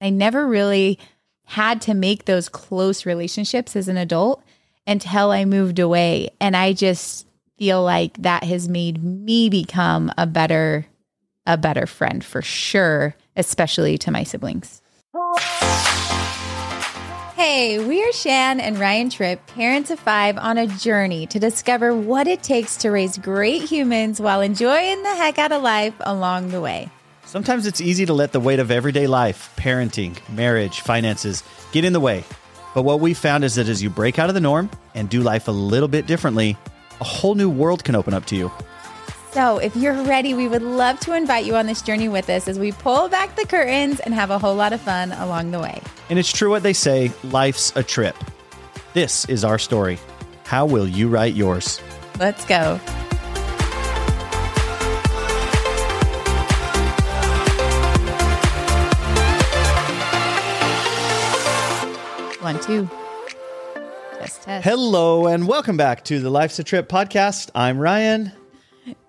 I never really had to make those close relationships as an adult until I moved away. And I just feel like that has made me become a better a better friend for sure, especially to my siblings. Hey, we are Shan and Ryan Tripp, parents of five, on a journey to discover what it takes to raise great humans while enjoying the heck out of life along the way. Sometimes it's easy to let the weight of everyday life, parenting, marriage, finances get in the way. But what we found is that as you break out of the norm and do life a little bit differently, a whole new world can open up to you. So, if you're ready, we would love to invite you on this journey with us as we pull back the curtains and have a whole lot of fun along the way. And it's true what they say life's a trip. This is our story. How will you write yours? Let's go. Two. Test, test. Hello, and welcome back to the Life's a Trip podcast. I'm Ryan.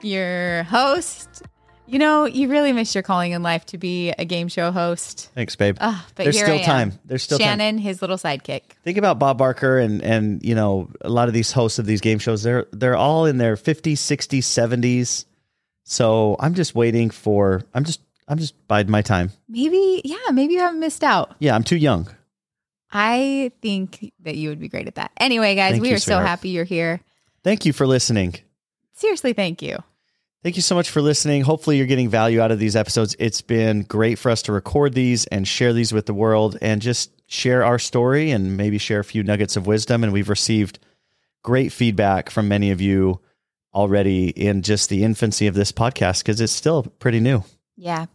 Your host. You know, you really miss your calling in life to be a game show host. Thanks, babe. Ah, but There's here still time. There's still time. Shannon, his little sidekick. Think about Bob Barker and and you know a lot of these hosts of these game shows. They're they're all in their 50s, 60s, 70s. So I'm just waiting for. I'm just I'm just biding my time. Maybe, yeah, maybe you haven't missed out. Yeah, I'm too young. I think that you would be great at that. Anyway, guys, Thank we you, are so happy you're here. Thank you for listening. Seriously, thank you. Thank you so much for listening. Hopefully, you're getting value out of these episodes. It's been great for us to record these and share these with the world and just share our story and maybe share a few nuggets of wisdom. And we've received great feedback from many of you already in just the infancy of this podcast because it's still pretty new. Yeah.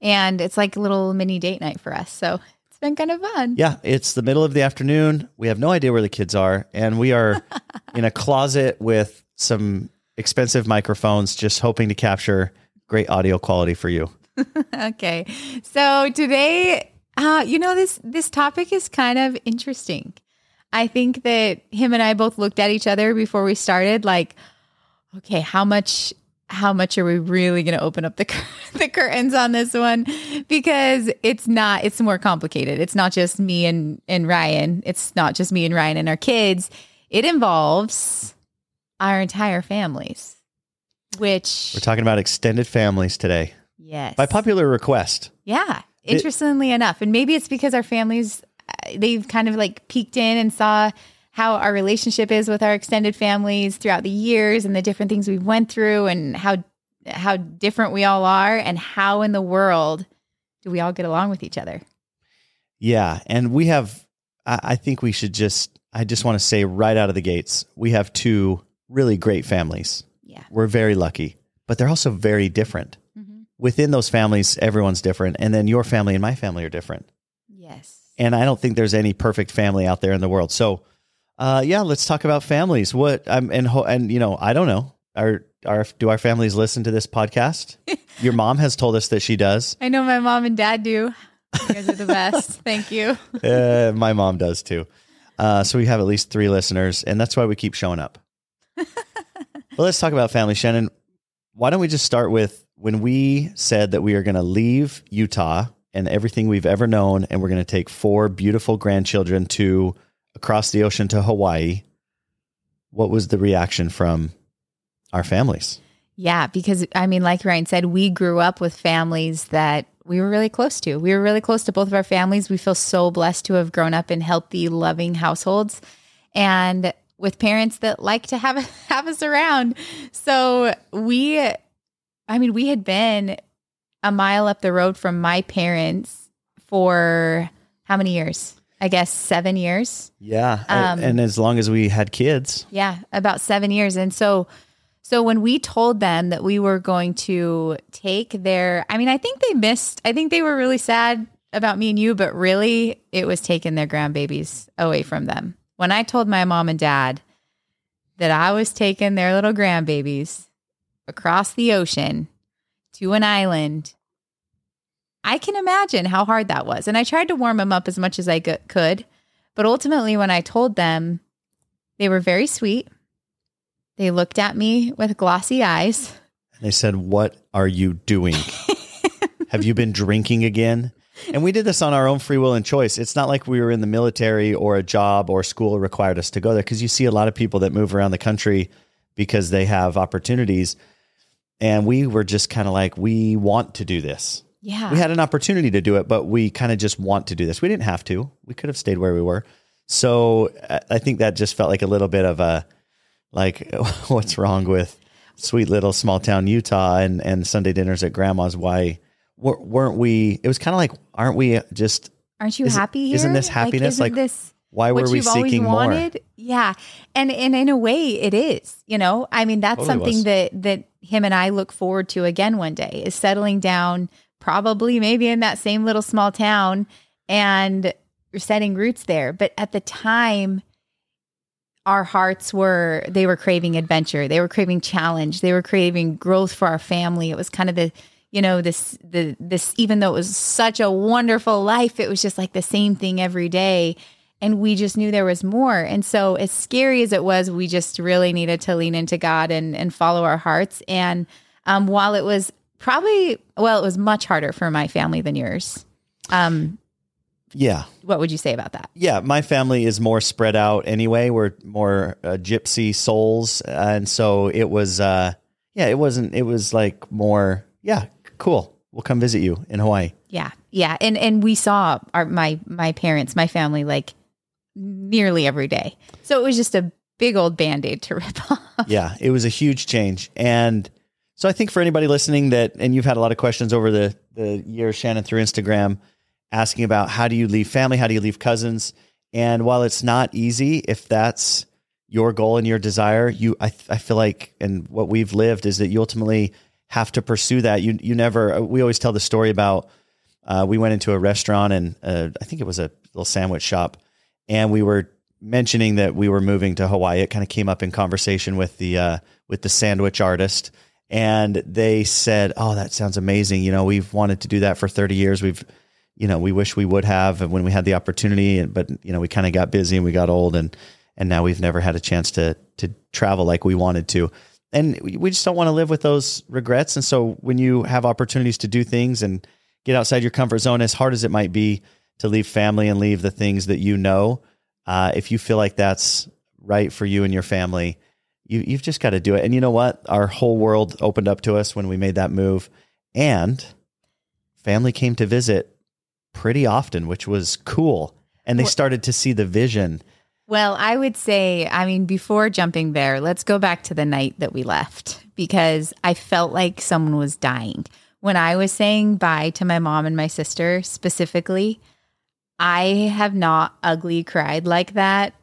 And it's like a little mini date night for us. So been kind of fun. Yeah, it's the middle of the afternoon. We have no idea where the kids are. And we are in a closet with some expensive microphones, just hoping to capture great audio quality for you. okay. So today, uh, you know, this this topic is kind of interesting. I think that him and I both looked at each other before we started, like, okay, how much how much are we really going to open up the the curtains on this one? Because it's not. It's more complicated. It's not just me and and Ryan. It's not just me and Ryan and our kids. It involves our entire families, which We're talking about extended families today yes, by popular request. Yeah. Interestingly enough. And maybe it's because our families, uh, they've kind of like peeked in and saw how our relationship is with our extended families throughout the years and the different things we've went through and how how different we all are and how in the world do we all get along with each other. Yeah. And we have, I I think we should just, I just want to say right out of the gates, we have two really great families. Yeah. We're very lucky, but they're also very different. Mhm. Within those families, everyone's different. And then your family and my family are different. Yes. And I don't think there's any perfect family out there in the world. So, uh, yeah, let's talk about families. What I'm and ho- and you know, I don't know. Are are do our families listen to this podcast? Your mom has told us that she does. I know my mom and dad do. You guys are the best. Thank you. Uh, my mom does too. Uh, so we have at least three listeners, and that's why we keep showing up. well, let's talk about family, Shannon. Why don't we just start with when we said that we are going to leave Utah and everything we've ever known, and we're going to take four beautiful grandchildren to across the ocean to Hawaii? What was the reaction from our families? Yeah, because I mean, like Ryan said, we grew up with families that we were really close to. We were really close to both of our families. We feel so blessed to have grown up in healthy, loving households and with parents that like to have have us around. So we I mean, we had been a mile up the road from my parents for how many years? I guess 7 years. Yeah, Um, and as long as we had kids, Yeah, about seven years. And so, so when we told them that we were going to take their, I mean, I think they missed, I think they were really sad about me and you, but really it was taking their grandbabies away from them. When I told my mom and dad that I was taking their little grandbabies across the ocean to an island, I can imagine how hard that was. And I tried to warm them up as much as I could. But ultimately, when I told them, they were very sweet. They looked at me with glossy eyes. And they said, "What are you doing? have you been drinking again?" and we did this on our own free will and choice. It's not like we were in the military or a job or school required us to go there because you see a lot of people that move around the country because they have opportunities. And we were just kind of like, we want to do this. Yeah. We had an opportunity to do it, but we kind of just want to do this. We didn't have to. We could have stayed where we were. So I- I think that just felt like a little bit of a like, what's wrong with sweet little small town Utah and and Sunday dinners at grandma's? Why wer- weren't we? It was kind of like, aren't we just? Aren't you Isn't- happy here? isn't this happiness? isn't Like, this Why were we seeking more? wanted? Yeah. And and in a way it is, you know. I mean, that's Totally something was. that that him and I look forward to again one day is settling down probably maybe in that same little small town and setting roots there. But at the time our hearts were they were craving adventure. They were craving challenge. They were craving growth for our family. It was kind of the you know this the this even though it was such a wonderful life it was just like the same thing every day. And we just knew there was more. And so as scary as it was we just really needed to lean into god and and follow our hearts. And um while it was probably well it was much harder for my family than yours. Um Yeah, what would you say about that yeah. My family is more spread out anyway. We're more uh, gypsy souls, and so it was. uh Yeah, it wasn't. It was like more. Yeah, cool. We'll come visit you in Hawaii. Yeah, yeah, and and we saw our my my parents, my family, like nearly every day. So it was just a big old band aid to rip off. yeah, it was a huge change. And so I think for anybody listening that, and you've had a lot of questions over the, the years, Shannon, through Instagram, asking about how do you leave family? How do you leave cousins? And while it's not easy, if that's your goal and your desire, you, I, I feel like, and what we've lived is that you ultimately have to pursue that. You, you never, we always tell the story about, uh, we went into a restaurant and uh, I think it was a little sandwich shop and we were mentioning that we were moving to Hawaii. It kind of came up in conversation with the uh, with the sandwich artist, and they said, "Oh, that sounds amazing. You know, we've wanted to do that for 30 years. We've, you know, we wish we would have when we had the opportunity, but you know, we kind of got busy and we got old, and and now we've never had a chance to to travel like we wanted to." And we just don't want to live with those regrets. And so when you have opportunities to do things and get outside your comfort zone, as hard as it might be to leave family and leave the things that you know, uh, if you feel like that's right for you and your family, you, you've just got to do it. And you know what? Our whole world opened up to us when we made that move, and family came to visit pretty often, which was cool. And they started to see the vision. Well, I would say, I mean, before jumping there, let's go back to the night that we left because I felt like someone was dying. When I was saying bye to my mom and my sister specifically, I have not ugly cried like that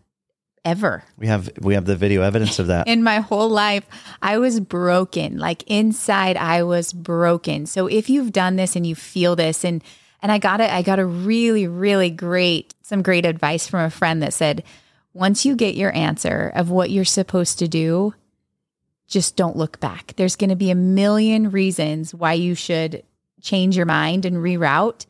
ever. We have we have the video evidence of that. in my whole life i was broken like inside i was broken so if you've done this and you feel this and and i got it i got a really really great some great advice from a friend that said once you get your answer of what you're supposed to do just don't look back there's going to be a million reasons why you should change your mind and reroute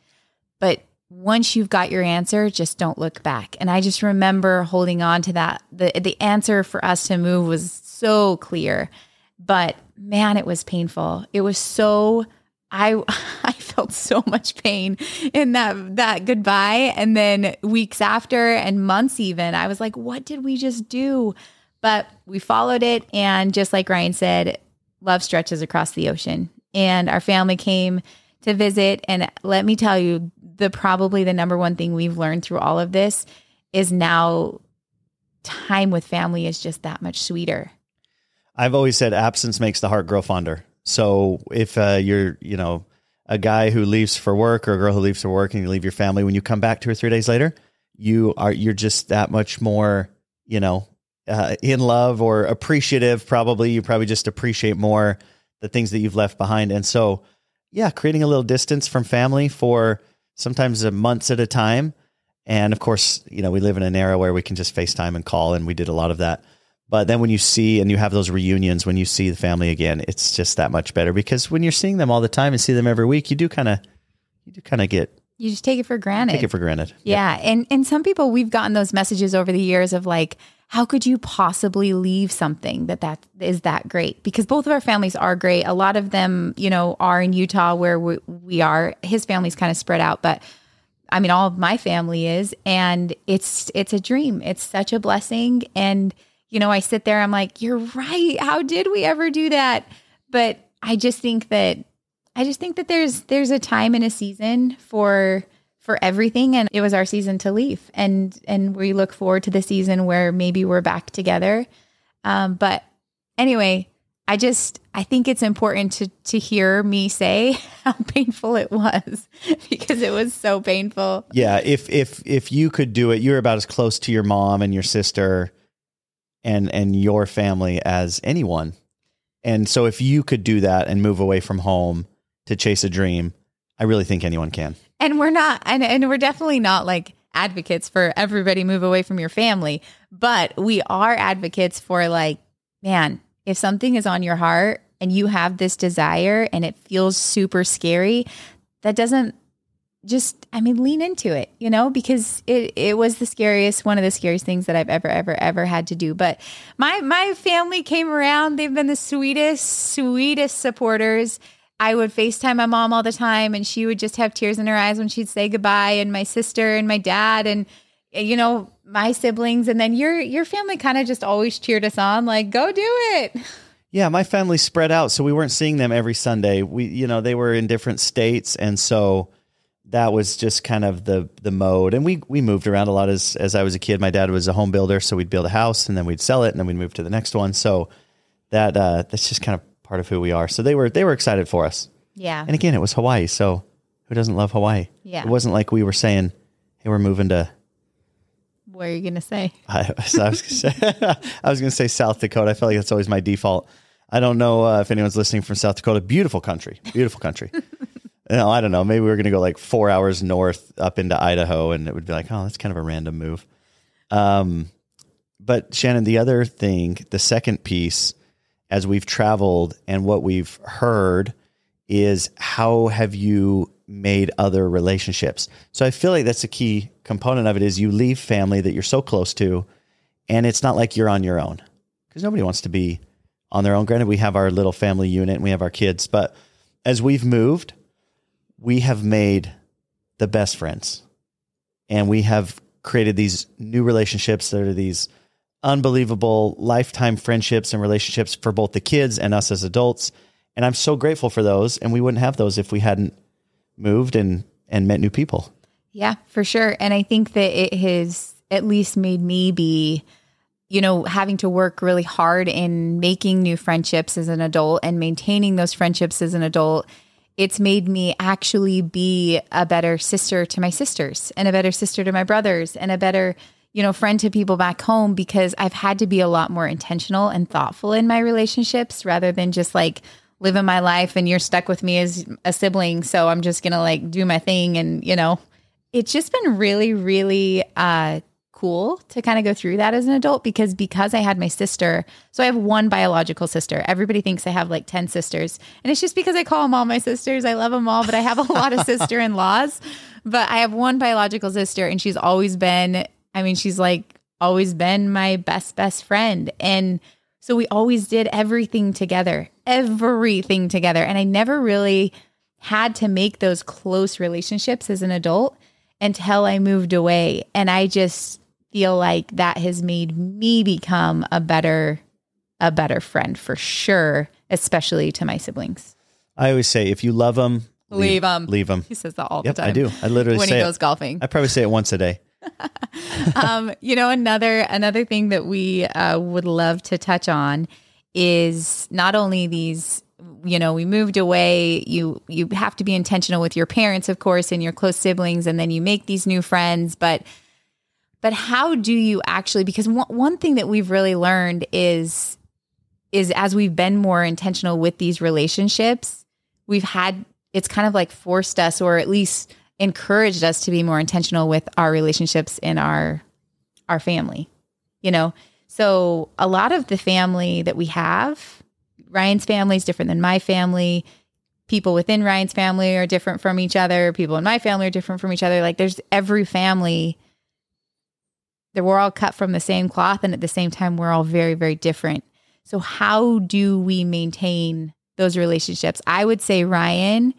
but once you've got your answer, just don't look back. And I just remember holding on to that. The the answer for us to move was so clear. But man, it was painful. It was so I I felt so much pain in that that goodbye and then weeks after and months even I was like what did we just do? But we followed it and just like Ryan said, love stretches across the ocean. And our family came to visit and let me tell you the probably the number one thing we've learned through all of this is now time with family is just that much sweeter. I've always said absence makes the heart grow fonder. So if uh, you're, you know, a guy who leaves for work or a girl who leaves for work and you leave your family, when you come back two or three days later, you are you're just that much more, you know, uh, in love or appreciative. Probably you probably just appreciate more the things that you've left behind. And so, yeah, creating a little distance from family for sometimes months at a time. And of course, you know, we live in an era where we can just FaceTime and call, and we did a lot of that. But then when you see and you have those reunions, when you see the family again, it's just that much better because when you're seeing them all the time and see them every week, you do kind of, you do kind of get You just take it for granted. take it for granted. Yeah. And and some people we've gotten those messages over the years of like, how could you possibly leave something that that is that great? Because both of our families are great. A lot of them, you know, are in Utah where we, we are. His family's kind of spread out, but I mean, all of my family is, and it's it's a dream. It's such a blessing, and you know, I sit there, I'm like, you're right. How did we ever do that? But I just think that I just think that there's there's a time and a season for for everything and it was our season to leave and and we look forward to the season where maybe we're back together um, but anyway i just i think it's important to to hear me say how painful it was because it was so painful Yeah, if if if you could do it, you're about as close to your mom and your sister and and your family as anyone. And so if you could do that and move away from home to chase a dream, I really think anyone can. and we're not and, and we're definitely not like advocates for everybody move away from your family but we are advocates for like man if something is on your heart and you have this desire and it feels super scary that doesn't just i mean lean into it you know because it, it was the scariest one of the scariest things that i've ever ever ever had to do but my my family came around they've been the sweetest sweetest supporters I would FaceTime my mom all the time and she would just have tears in her eyes when she'd say goodbye and my sister and my dad and you know my siblings and then your your family kind of just always cheered us on like go do it. Yeah, my family spread out, so we weren't seeing them every Sunday. We, you know, they were in different states, and so that was just kind of the the mode. And we we moved around a lot as as I was a kid. My dad was a home builder, so we'd build a house and then we'd sell it, and then we'd move to the next one. So that uh, that's just kind of part of who we are. So they were they were excited for us. Yeah. And again, it was Hawaii, so who doesn't love Hawaii? Yeah. It wasn't like we were saying, "Hey, we're moving to." What are you going to say? I, so I was gonna say, I was going to say South Dakota. I feel like that's always my default. I don't know uh, if anyone's listening from South Dakota. Beautiful country, beautiful country. no, I don't know. Maybe we are going to go like four hours north up into Idaho, and it would be like, oh, that's kind of a random move. Um, but Shannon, the other thing, the second piece, as we've traveled and what we've heard, is how have you made other relationships? So I feel like that's a key component of it. Is you leave family that you're so close to, and it's not like you're on your own because nobody wants to be on their own. Granted, we have our little family unit and we have our kids, but as we've moved, we have made the best friends and we have created these new relationships that are these unbelievable lifetime friendships and relationships for both the kids and us as adults. And I'm so grateful for those. And we wouldn't have those if we hadn't moved and, and met new people. Yeah, for sure. And I think that it has at least made me be, you know, having to work really hard in making new friendships as an adult and maintaining those friendships as an adult. It's made me actually be a better sister to my sisters and a better sister to my brothers and a better, you know, friend to people back home because I've had to be a lot more intentional and thoughtful in my relationships rather than just like living my life and you're stuck with me as a sibling. So I'm just to like do my thing and, you know, it's just been really really uh cool to kind of go through that as an adult because because I had my sister. So I have one biological sister. Everybody thinks I have like 10 sisters. And it's just because I call them all my sisters. I love them all, but I have a lot of sister-in-laws. But I have one biological sister and she's always been I mean she's like always been my best best friend and so we always did everything together. Everything together and I never really had to make those close relationships as an adult until I moved away. And I just feel like that has made me become a better a better friend for sure, especially to my siblings. I always say, if you love them, leave, them. Leave them. He says that all Yep, the time. I do. I literally when he it. goes golfing. I probably say it once a day. um, you know, another another thing that we uh, would love to touch on is not only these. You know, we moved away. You you have to be intentional with your parents, of course, and your close siblings, and then you make these new friends. But but how do you actually? Because one, one thing that we've really learned is is as we've been more intentional with these relationships, we've had it's kind of like forced us, or at least encouraged us to be more intentional with our relationships in our our family you know? So a lot of the family that we have ryan's family is different than my family. People within ryan's family are different from each other. People in my family are different from each other. Like there's every family that we're all cut from the same cloth and at the same time we're all very very different so how do we maintain those relationships i would say ryan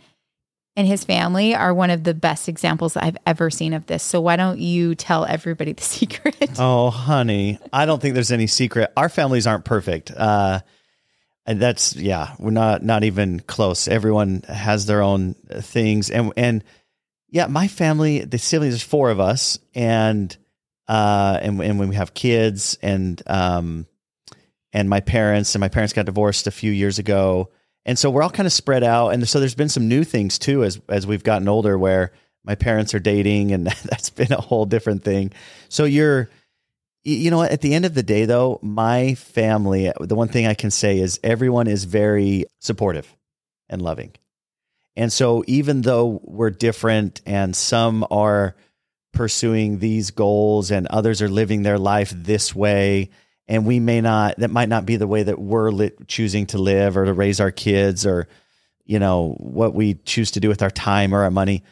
and his family are one of the best examples I've ever seen of this. So why don't you tell everybody the secret? Oh, honey, I don't think there's any secret. Our families aren't perfect. Uh, and that's yeah, we're not not even close. Everyone has their own things, and and yeah, my family, the siblings, there's four of us, and uh, and and when we have kids, and um, and my parents, and my parents got divorced a few years ago, and so we're all kind of spread out, and so there's been some new things too as as we've gotten older, where my parents are dating, and that's been a whole different thing. So you're you know at the end of the day though my family the one thing i can say is everyone is very supportive and loving. And so even though we're different and some are pursuing these goals and others are living their life this way and we may not that might not be the way that we're li- choosing to live or to raise our kids or you know what we choose to do with our time or our money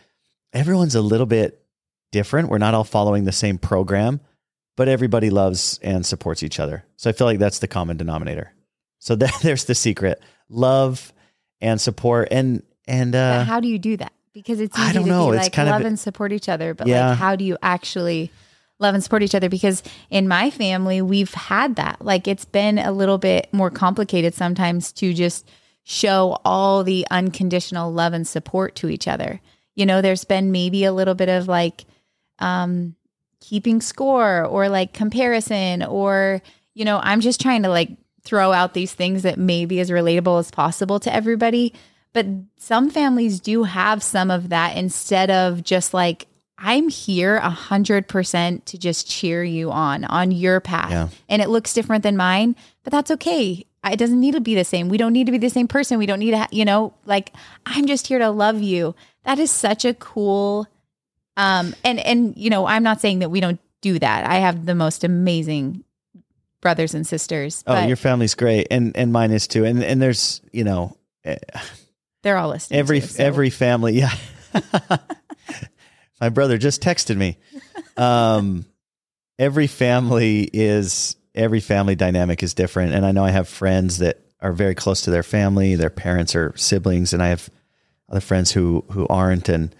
everyone's a little bit different we're not all following the same program but everybody loves and supports each other. So I feel like that's the common denominator. So that, there's the secret: love and support. And and uh, how do you do that? Because it's easy I don't to know. be like love and support each other, but Yeah. like how do you actually love and support each other? Because in my family, we've had that. Like it's been a little bit more complicated sometimes to just show all the unconditional love and support to each other. You know, there's been maybe a little bit of like um keeping score or like comparison or you know i'm just trying to like throw out these things that may be as relatable as possible to everybody but some families do have some of that instead of just like i'm here a hundred percent to just cheer you on on your path Yeah. and it looks different than mine but that's okay it doesn't need to be the same we don't need to be the same person we don't need to ha- you know like i'm just here to love you that is such a cool um, and and you know, I'm not saying that we don't do that. I have the most amazing brothers and sisters. oh, your family's great, and and mine is too. And and there's you know eh, they're all listening. every so- every family. Yeah, my brother just texted me. Um, every family is every family dynamic is different, and I know I have friends that are very close to their family. Their parents or siblings, and I have other friends who who aren't, and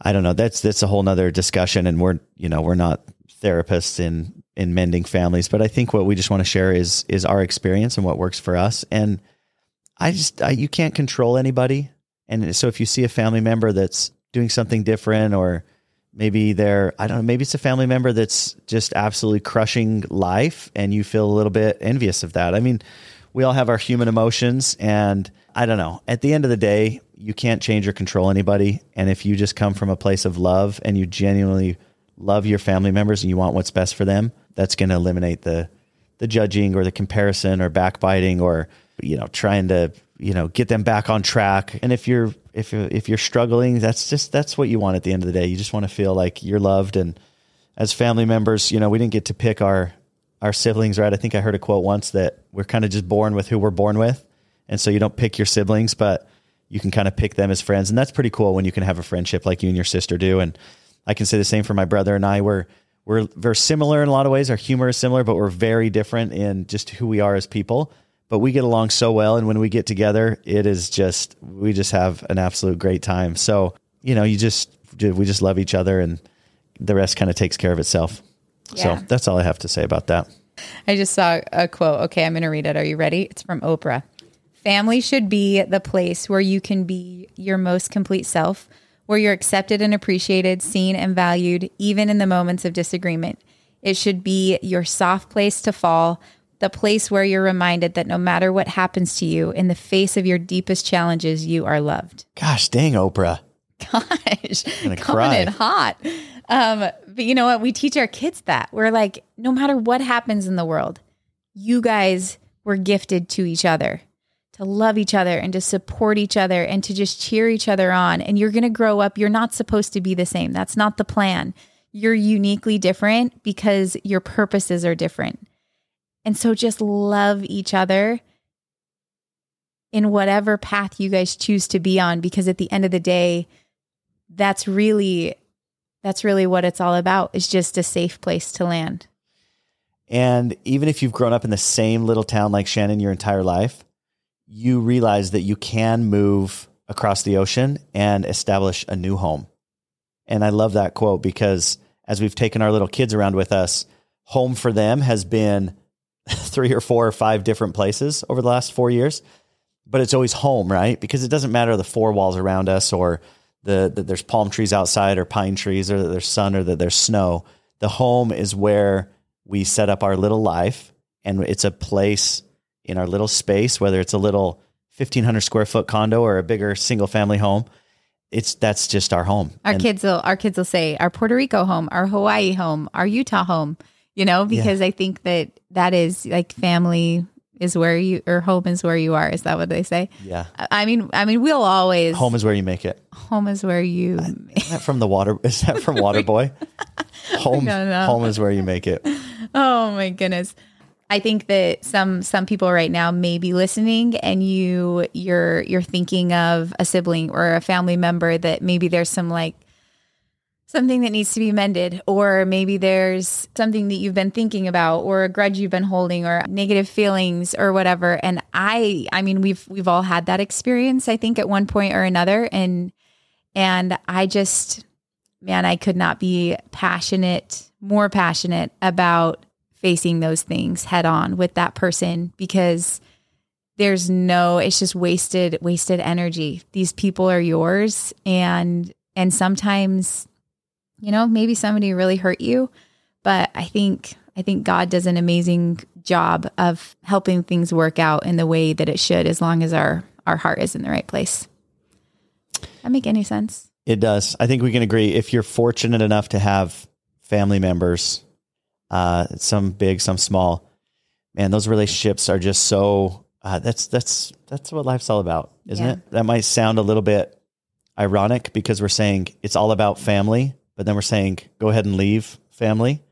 I don't know. That's that's a whole nother discussion, and we're you know we're not therapists in in mending families, but I think what we just want to share is is our experience and what works for us. And I just I, you can't control anybody, and so if you see a family member that's doing something different, or maybe they're I don't know, maybe it's a family member that's just absolutely crushing life, and you feel a little bit envious of that. I mean, we all have our human emotions, and I don't know. At the end of the day, you can't change or control anybody. And if you just come from a place of love and you genuinely love your family members and you want what's best for them, that's going to eliminate the the judging or the comparison or backbiting or you know trying to you know get them back on track. And if you're if you're, if you're struggling, that's just that's what you want at the end of the day. You just want to feel like you're loved and as family members, you know, we didn't get to pick our our siblings, right? I think I heard a quote once that we're kind of just born with who we're born with. And so you don't pick your siblings, but you can kind of pick them as friends. And that's pretty cool when you can have a friendship like you and your sister do. And I can say the same for my brother and I. We're we're very similar in a lot of ways. Our humor is similar, but we're very different in just who we are as people. But we get along so well, and when we get together, it is just we just have an absolute great time. So you know, you just we just love each other, and the rest kind of takes care of itself. Yeah. So that's all I have to say about that. I just saw a quote. Okay, I'm going to read it. Are you ready? It's from Oprah. Family should be the place where you can be your most complete self, where you're accepted and appreciated, seen and valued, even in the moments of disagreement. It should be your soft place to fall, the place where you're reminded that no matter what happens to you, in the face of your deepest challenges, you are loved. Gosh dang, Oprah. Gosh, coming cry. in hot. Um, but you know what? We teach our kids that. We're like, no matter what happens in the world, you guys were gifted to each other to love each other and to support each other and to just cheer each other on. And you're going to grow up. You're not supposed to be the same. That's not the plan. You're uniquely different because your purposes are different. And so just love each other in whatever path you guys choose to be on because at the end of the day that's really that's really what it's all about is just a safe place to land And even if you've grown up in the same little town like Shannon your entire life, you realize that you can move across the ocean and establish a new home. And I love that quote because as we've taken our little kids around with us, home for them has been three or four or five different places over the last four years. But it's always home, right? Because it doesn't matter the four walls around us or the that there's palm trees outside or pine trees or that there's sun or that there's snow. The home is where we set up our little life and it's a place in our little space, whether it's a little 1500 square foot condo or a bigger single family home. It's that's just our home. Our And- kids will our kids will say our Puerto Rico home, our Hawaii home, our Utah home, you know, because I think that that is like family is where you or home is where you are. Is that what they say? yeah. I mean, I mean, we'll always Home is where you make it. home is where you Is that from the water? Is that from Waterboy? Home, don't know. home is where you make it. Oh my goodness. I think that some some people right now may be listening and you you're you're thinking of a sibling or a family member that maybe there's some like something that needs to be mended or maybe there's something that you've been thinking about or a grudge you've been holding or negative feelings or whatever. And I I mean we've we've all had that experience I think at one point or another. And and I just man I could not be passionate more passionate about facing those things head on with that person because there's no it's just wasted wasted energy. These people are yours and and sometimes you know maybe somebody really hurt you but i think i think god does an amazing job of helping things work out in the way that it should as long as our our heart is in the right place that make any sense It does. I think we can agree. If you're fortunate enough to have family members, uh, some big, some small, man, those relationships are just so. Uh, that's that's that's what life's all about, isn't Yeah. it? That might sound a little bit ironic because we're saying it's all about family, but then we're saying go ahead and leave family.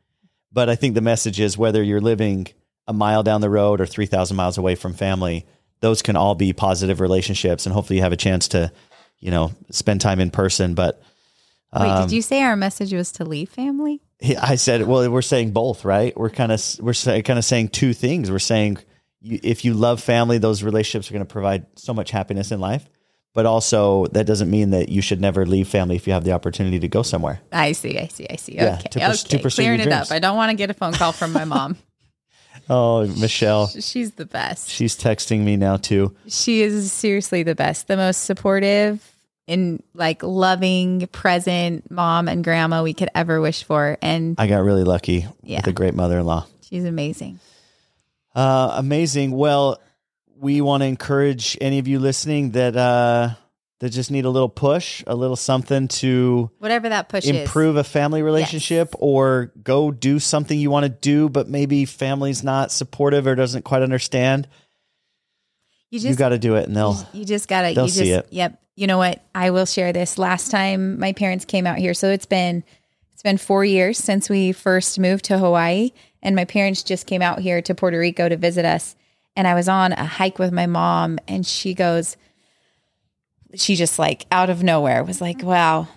But I think the message is whether you're living a mile down the road or three thousand miles away from family, those can all be positive relationships, and hopefully you have a chance to, you know, spend time in person. But wait Um, did you say our message was to leave family I said, well, we're saying both, right? We're kind of we're say, kind of saying two things. We're saying you, if you love family, those relationships are going to provide so much happiness in life. But also, that doesn't mean that you should never leave family if you have the opportunity to go somewhere. I see, I see, I see. Yeah, okay, to pers- to okay. pursue Clearing it up. I don't want to get a phone call from my mom. Oh, Michelle, She's the best. she's texting me now too. She is seriously the best, the most supportive and like loving, present mom and grandma we could ever wish for. And I got really lucky Yeah. with a great mother-in-law. she's amazing. Uh, amazing. Well, we want to encourage any of you listening that uh, that just need a little push, a little something to Whatever that push is. improve a family relationship or go do something you want to do, but maybe family's not supportive or doesn't quite understand. You you just got to do it, and they'll. you just gotta they'll you just see it. yep you know what i will share this last time my parents came out here so it's been it's been four years since we first moved to hawaii and my parents just came out here to puerto rico to visit us and i was on a hike with my mom and she goes she just like out of nowhere was like wow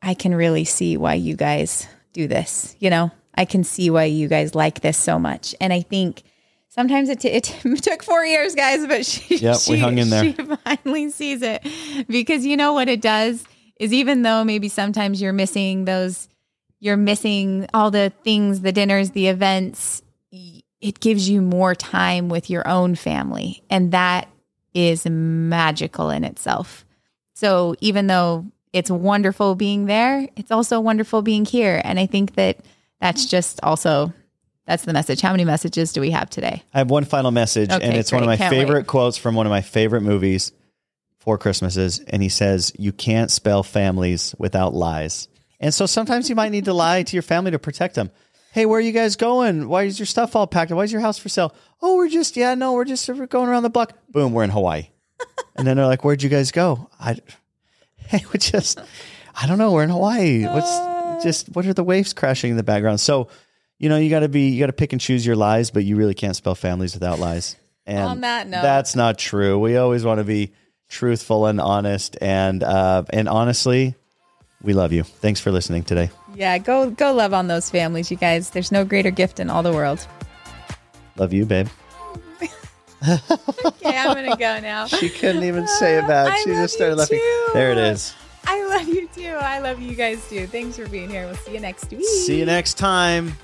i can really see why you guys do this you know? I can see why you guys like this so much. And i think sometimes it, t- it took four years guys but she, Yep, we hung in there. she finally sees it. Because you know what it does is even though maybe sometimes you're missing those you're missing all the things the dinners the events it gives you more time with your own family and that is magical in itself so even though it's wonderful being there it's also wonderful being here and i think that that's just also that's the message how many messages do we have today I have one final message, and Okay, it's one of my. Can't favorite wait. quotes from one of my favorite movies, Four Christmases. And he says, You can't spell families without lies. And so sometimes you might need to lie to your family to protect them. Hey, where are you guys going? Why is your stuff all packed? Why is your house for sale? Oh, we're just, yeah, no, we're just we're going around the block. Boom, we're in Hawaii. and then they're like, Where'd you guys go? I, hey, we just, I don't know, we're in Hawaii. What's just, what are the waves crashing in the background? So, you know, you got to be, you got to pick and choose your lies, but you really can't spell families without lies. And On that note- that's not true. We always want to be truthful and honest, and uh, and honestly, we love you. Thanks for listening today. yeah go go love on those families you guys there's no greater gift in all the world Love you, babe. okay, I'm gonna go now. She couldn't even say it back. I She love just started you laughing. too. There it is. I love you too. I love you guys too. Thanks for being here. We'll see you next week. See you next time.